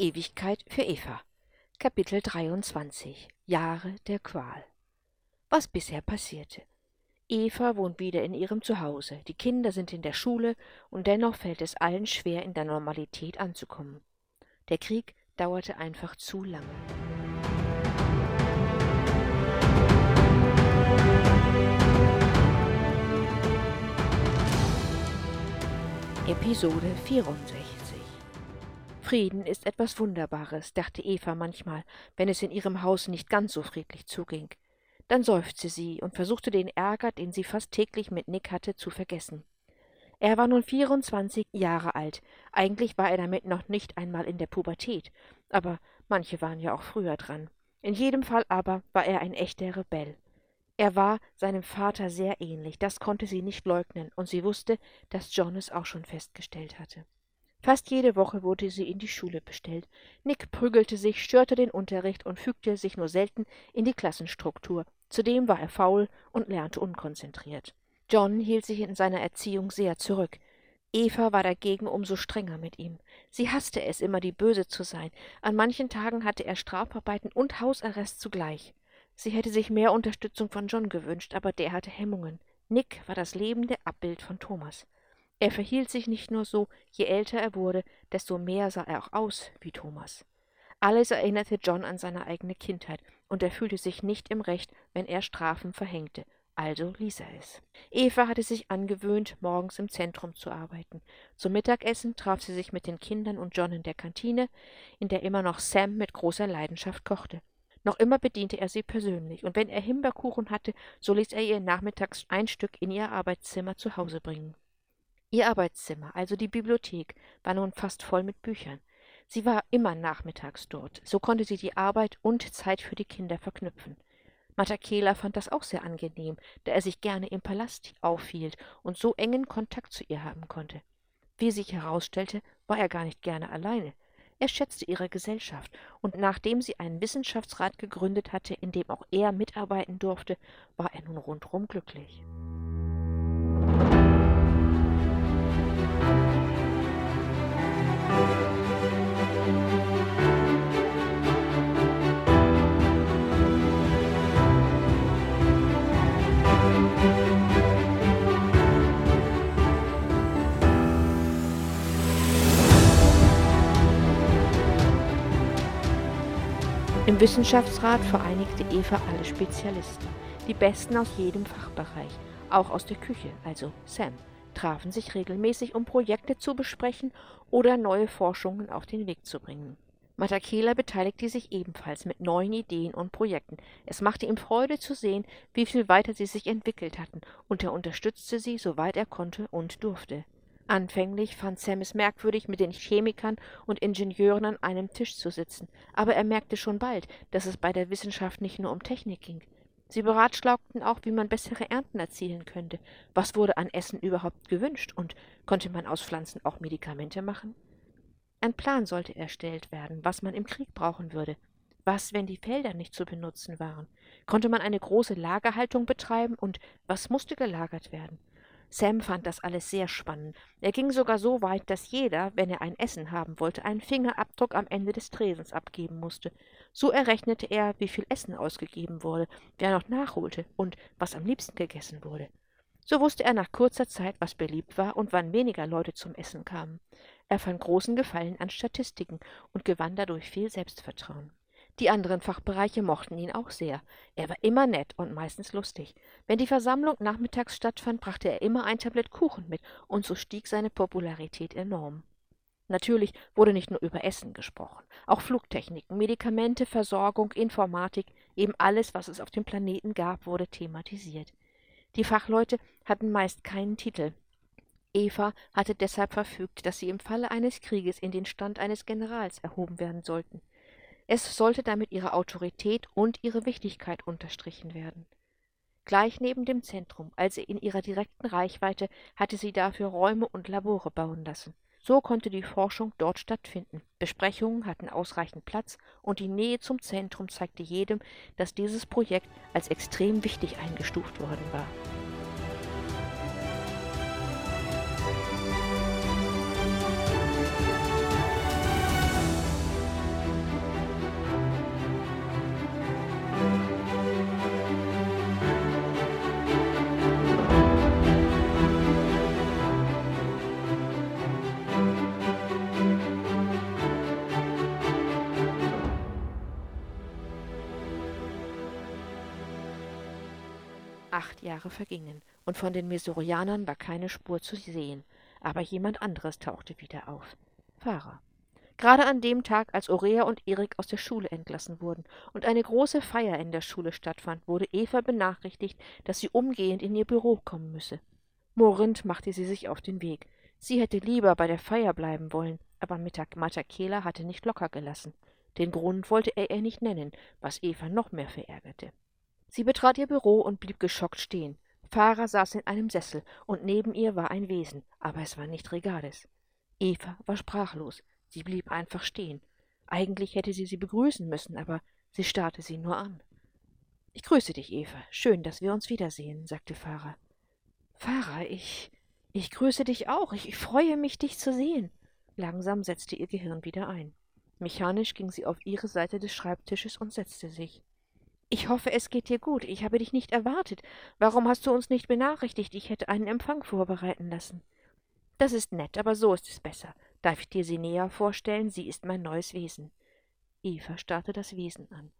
Ewigkeit für Eva. Kapitel 23 Jahre der Qual. Was bisher passierte. Eva wohnt wieder in ihrem Zuhause. Die Kinder sind in der Schule und dennoch fällt es allen schwer, in der Normalität anzukommen. Der Krieg dauerte einfach zu lange. Episode 64 Frieden ist etwas Wunderbares, dachte Eva manchmal, wenn es in ihrem Haus nicht ganz so friedlich zuging. Dann seufzte sie und versuchte den Ärger, den sie fast täglich mit Nick hatte, zu vergessen. Er war nun vierundzwanzig Jahre alt. Eigentlich war er damit noch nicht einmal in der Pubertät, aber manche waren ja auch früher dran. In jedem Fall aber war er ein echter Rebell. Er war seinem Vater sehr ähnlich, das konnte sie nicht leugnen, und sie wusste, dass John es auch schon festgestellt hatte. Fast jede Woche wurde sie in die Schule bestellt. Nick prügelte sich, störte den Unterricht und fügte sich nur selten in die Klassenstruktur. Zudem war er faul und lernte unkonzentriert. John hielt sich in seiner Erziehung sehr zurück. Eva war dagegen umso strenger mit ihm. Sie hasste es, immer die Böse zu sein. An manchen Tagen hatte er Strafarbeiten und Hausarrest zugleich. Sie hätte sich mehr Unterstützung von John gewünscht, aber der hatte Hemmungen. Nick war das lebende Abbild von Thomas. Er verhielt sich nicht nur so, je älter er wurde, desto mehr sah er auch aus wie Thomas. Alles erinnerte John an seine eigene Kindheit, und er fühlte sich nicht im Recht, wenn er Strafen verhängte, also ließ er es. Eva hatte sich angewöhnt, morgens im Zentrum zu arbeiten. Zum Mittagessen traf sie sich mit den Kindern und John in der Kantine, in der immer noch Sam mit großer Leidenschaft kochte. Noch immer bediente er sie persönlich, und wenn er Himbeerkuchen hatte, so ließ er ihr nachmittags ein Stück in ihr Arbeitszimmer zu Hause bringen. Ihr Arbeitszimmer, also die Bibliothek, war nun fast voll mit Büchern. Sie war immer nachmittags dort. So konnte sie die Arbeit und Zeit für die Kinder verknüpfen. Matakela fand das auch sehr angenehm, da er sich gerne im Palast aufhielt und so engen Kontakt zu ihr haben konnte. Wie sich herausstellte, war er gar nicht gerne alleine. Er schätzte ihre Gesellschaft, und nachdem sie einen Wissenschaftsrat gegründet hatte, in dem auch er mitarbeiten durfte, war er nun rundrum glücklich. Im Wissenschaftsrat vereinigte Eva alle Spezialisten, die Besten aus jedem Fachbereich, auch aus der Küche, also Sam, trafen sich regelmäßig, um Projekte zu besprechen oder neue Forschungen auf den Weg zu bringen. Matakela beteiligte sich ebenfalls mit neuen Ideen und Projekten. Es machte ihm Freude zu sehen, wie viel weiter sie sich entwickelt hatten, und er unterstützte sie, soweit er konnte und durfte. Anfänglich fand Sam es merkwürdig, mit den Chemikern und Ingenieuren an einem Tisch zu sitzen, aber er merkte schon bald, dass es bei der Wissenschaft nicht nur um Technik ging. Sie beratschlagten auch, wie man bessere Ernten erzielen könnte, was wurde an Essen überhaupt gewünscht und konnte man aus Pflanzen auch Medikamente machen? Ein Plan sollte erstellt werden, was man im Krieg brauchen würde. Was, wenn die Felder nicht zu benutzen waren? Konnte man eine große Lagerhaltung betreiben und was musste gelagert werden? Sam fand das alles sehr spannend. Er ging sogar so weit, dass jeder, wenn er ein Essen haben wollte, einen Fingerabdruck am Ende des Tresens abgeben musste. So errechnete er, wie viel Essen ausgegeben wurde, wer noch nachholte und was am liebsten gegessen wurde. So wusste er nach kurzer Zeit, was beliebt war und wann weniger Leute zum Essen kamen. Er fand großen Gefallen an Statistiken und gewann dadurch viel Selbstvertrauen. Die anderen Fachbereiche mochten ihn auch sehr. Er war immer nett und meistens lustig. Wenn die Versammlung nachmittags stattfand, brachte er immer ein Tablett Kuchen mit, und so stieg seine Popularität enorm. Natürlich wurde nicht nur über Essen gesprochen, auch Flugtechniken, Medikamente, Versorgung, Informatik, eben alles, was es auf dem Planeten gab, wurde thematisiert. Die Fachleute hatten meist keinen Titel. Eva hatte deshalb verfügt, dass sie im Falle eines Krieges in den Stand eines Generals erhoben werden sollten. Es sollte damit ihre Autorität und ihre Wichtigkeit unterstrichen werden. Gleich neben dem Zentrum, also in ihrer direkten Reichweite, hatte sie dafür Räume und Labore bauen lassen. So konnte die Forschung dort stattfinden. Besprechungen hatten ausreichend Platz und die Nähe zum Zentrum zeigte jedem, dass dieses Projekt als extrem wichtig eingestuft worden war. Acht Jahre vergingen, und von den Mesorianern war keine Spur zu sehen, aber jemand anderes tauchte wieder auf. Fahrer. Gerade an dem Tag, als Aurea und Erik aus der Schule entlassen wurden und eine große Feier in der Schule stattfand, wurde Eva benachrichtigt, dass sie umgehend in ihr Büro kommen müsse. Murrend machte sie sich auf den Weg. Sie hätte lieber bei der Feier bleiben wollen, aber Matakela hatte nicht locker gelassen. Den Grund wollte er ihr nicht nennen, was Eva noch mehr verärgerte. Sie betrat ihr Büro und blieb geschockt stehen. Farah saß in einem Sessel, und neben ihr war ein Wesen, aber es war nicht Regades. Eva war sprachlos. Sie blieb einfach stehen. Eigentlich hätte sie sie begrüßen müssen, aber sie starrte sie nur an. Ich grüße dich, Eva. Schön, dass wir uns wiedersehen, sagte Farah. Farah, ich. Ich grüße dich auch. Ich, ich freue mich, dich zu sehen. Langsam setzte ihr Gehirn wieder ein. Mechanisch ging sie auf ihre Seite des Schreibtisches und setzte sich. Ich hoffe, es geht dir gut. Ich habe dich nicht erwartet. Warum hast du uns nicht benachrichtigt? Ich hätte einen Empfang vorbereiten lassen. Das ist nett, aber so ist es besser. Darf ich dir sie näher vorstellen? Sie ist mein neues Wesen. Eva starrte das Wesen an.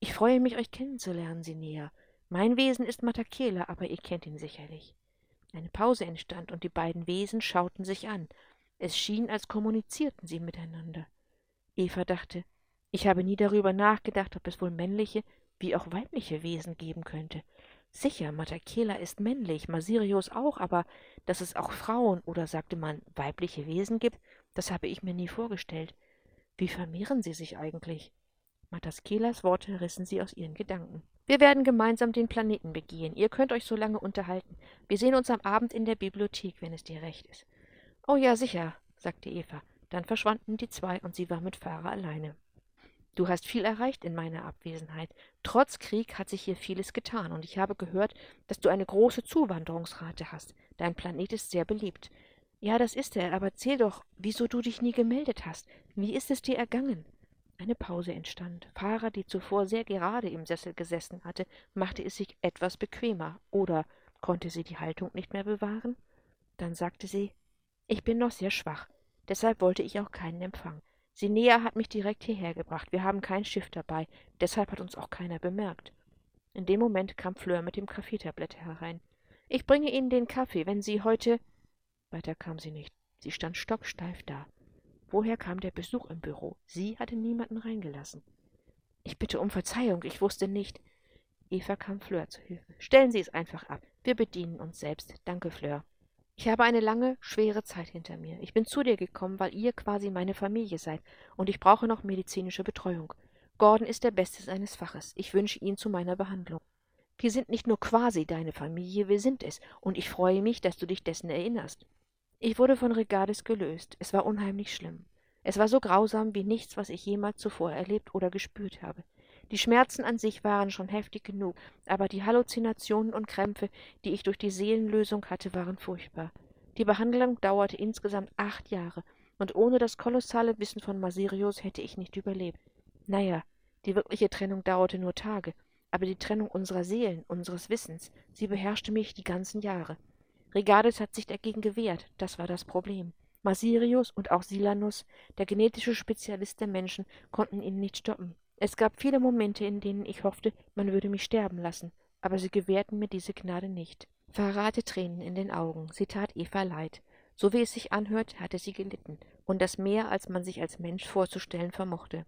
Ich freue mich, euch kennenzulernen, sie. Mein Wesen ist Matakela, aber ihr kennt ihn sicherlich. Eine Pause entstand, und die beiden Wesen schauten sich an. Es schien, als kommunizierten sie miteinander. Eva dachte, ich habe nie darüber nachgedacht, ob es wohl männliche wie auch weibliche Wesen geben könnte. Sicher, Matakela ist männlich, Masirius auch, aber dass es auch Frauen oder sagte man weibliche Wesen gibt, das habe ich mir nie vorgestellt. Wie vermehren sie sich eigentlich? Mataskelas Worte rissen sie aus ihren Gedanken. Wir werden gemeinsam den Planeten begehen. Ihr könnt euch so lange unterhalten. Wir sehen uns am Abend in der Bibliothek, wenn es dir recht ist. Oh ja, sicher, sagte Eva. Dann verschwanden die zwei und sie war mit Fahrer alleine. Du hast viel erreicht in meiner Abwesenheit. Trotz Krieg hat sich hier vieles getan, und ich habe gehört, dass du eine große Zuwanderungsrate hast. Dein Planet ist sehr beliebt. Ja, das ist er, aber erzähl doch, wieso du dich nie gemeldet hast. Wie ist es dir ergangen? Eine Pause entstand. Fahrer, die zuvor sehr gerade im Sessel gesessen hatte, machte es sich etwas bequemer. Oder konnte sie die Haltung nicht mehr bewahren? Dann sagte sie, ich bin noch sehr schwach. Deshalb wollte ich auch keinen Empfang. Sinea hat mich direkt hierher gebracht. Wir haben kein Schiff dabei, deshalb hat uns auch keiner bemerkt. In dem Moment kam Fleur mit dem Kaffeetablett herein. Ich bringe Ihnen den Kaffee, wenn Sie heute. Weiter kam sie nicht. Sie stand stocksteif da. Woher kam der Besuch im Büro? Sie hatte niemanden reingelassen. Ich bitte um Verzeihung, ich wusste nicht. Eva kam Fleur zu Hilfe. Stellen Sie es einfach ab. Wir bedienen uns selbst. Danke, Fleur. Ich habe eine lange, schwere Zeit hinter mir. Ich bin zu dir gekommen, weil ihr quasi meine Familie seid, und ich brauche noch medizinische Betreuung. Gordon ist der Beste seines Faches. Ich wünsche ihn zu meiner Behandlung. Wir sind nicht nur quasi deine Familie, wir sind es, und ich freue mich, dass du dich dessen erinnerst. Ich wurde von Regardis gelöst. Es war unheimlich schlimm. Es war so grausam wie nichts, was ich jemals zuvor erlebt oder gespürt habe. Die Schmerzen an sich waren schon heftig genug, aber die Halluzinationen und Krämpfe, die ich durch die Seelenlösung hatte, waren furchtbar. Die Behandlung dauerte insgesamt acht Jahre, und ohne das kolossale Wissen von Masirius hätte ich nicht überlebt. Naja, die wirkliche Trennung dauerte nur Tage, aber die Trennung unserer Seelen, unseres Wissens, sie beherrschte mich die ganzen Jahre. Regades hat sich dagegen gewehrt, das war das Problem. Masirius und auch Silanus, der genetische Spezialist der Menschen, konnten ihn nicht stoppen. Es gab viele Momente, in denen ich hoffte, man würde mich sterben lassen, aber sie gewährten mir diese Gnade nicht. Verrate Tränen in den Augen, sie tat Eva leid. So wie es sich anhört, hatte sie gelitten, und das mehr, als man sich als Mensch vorzustellen vermochte.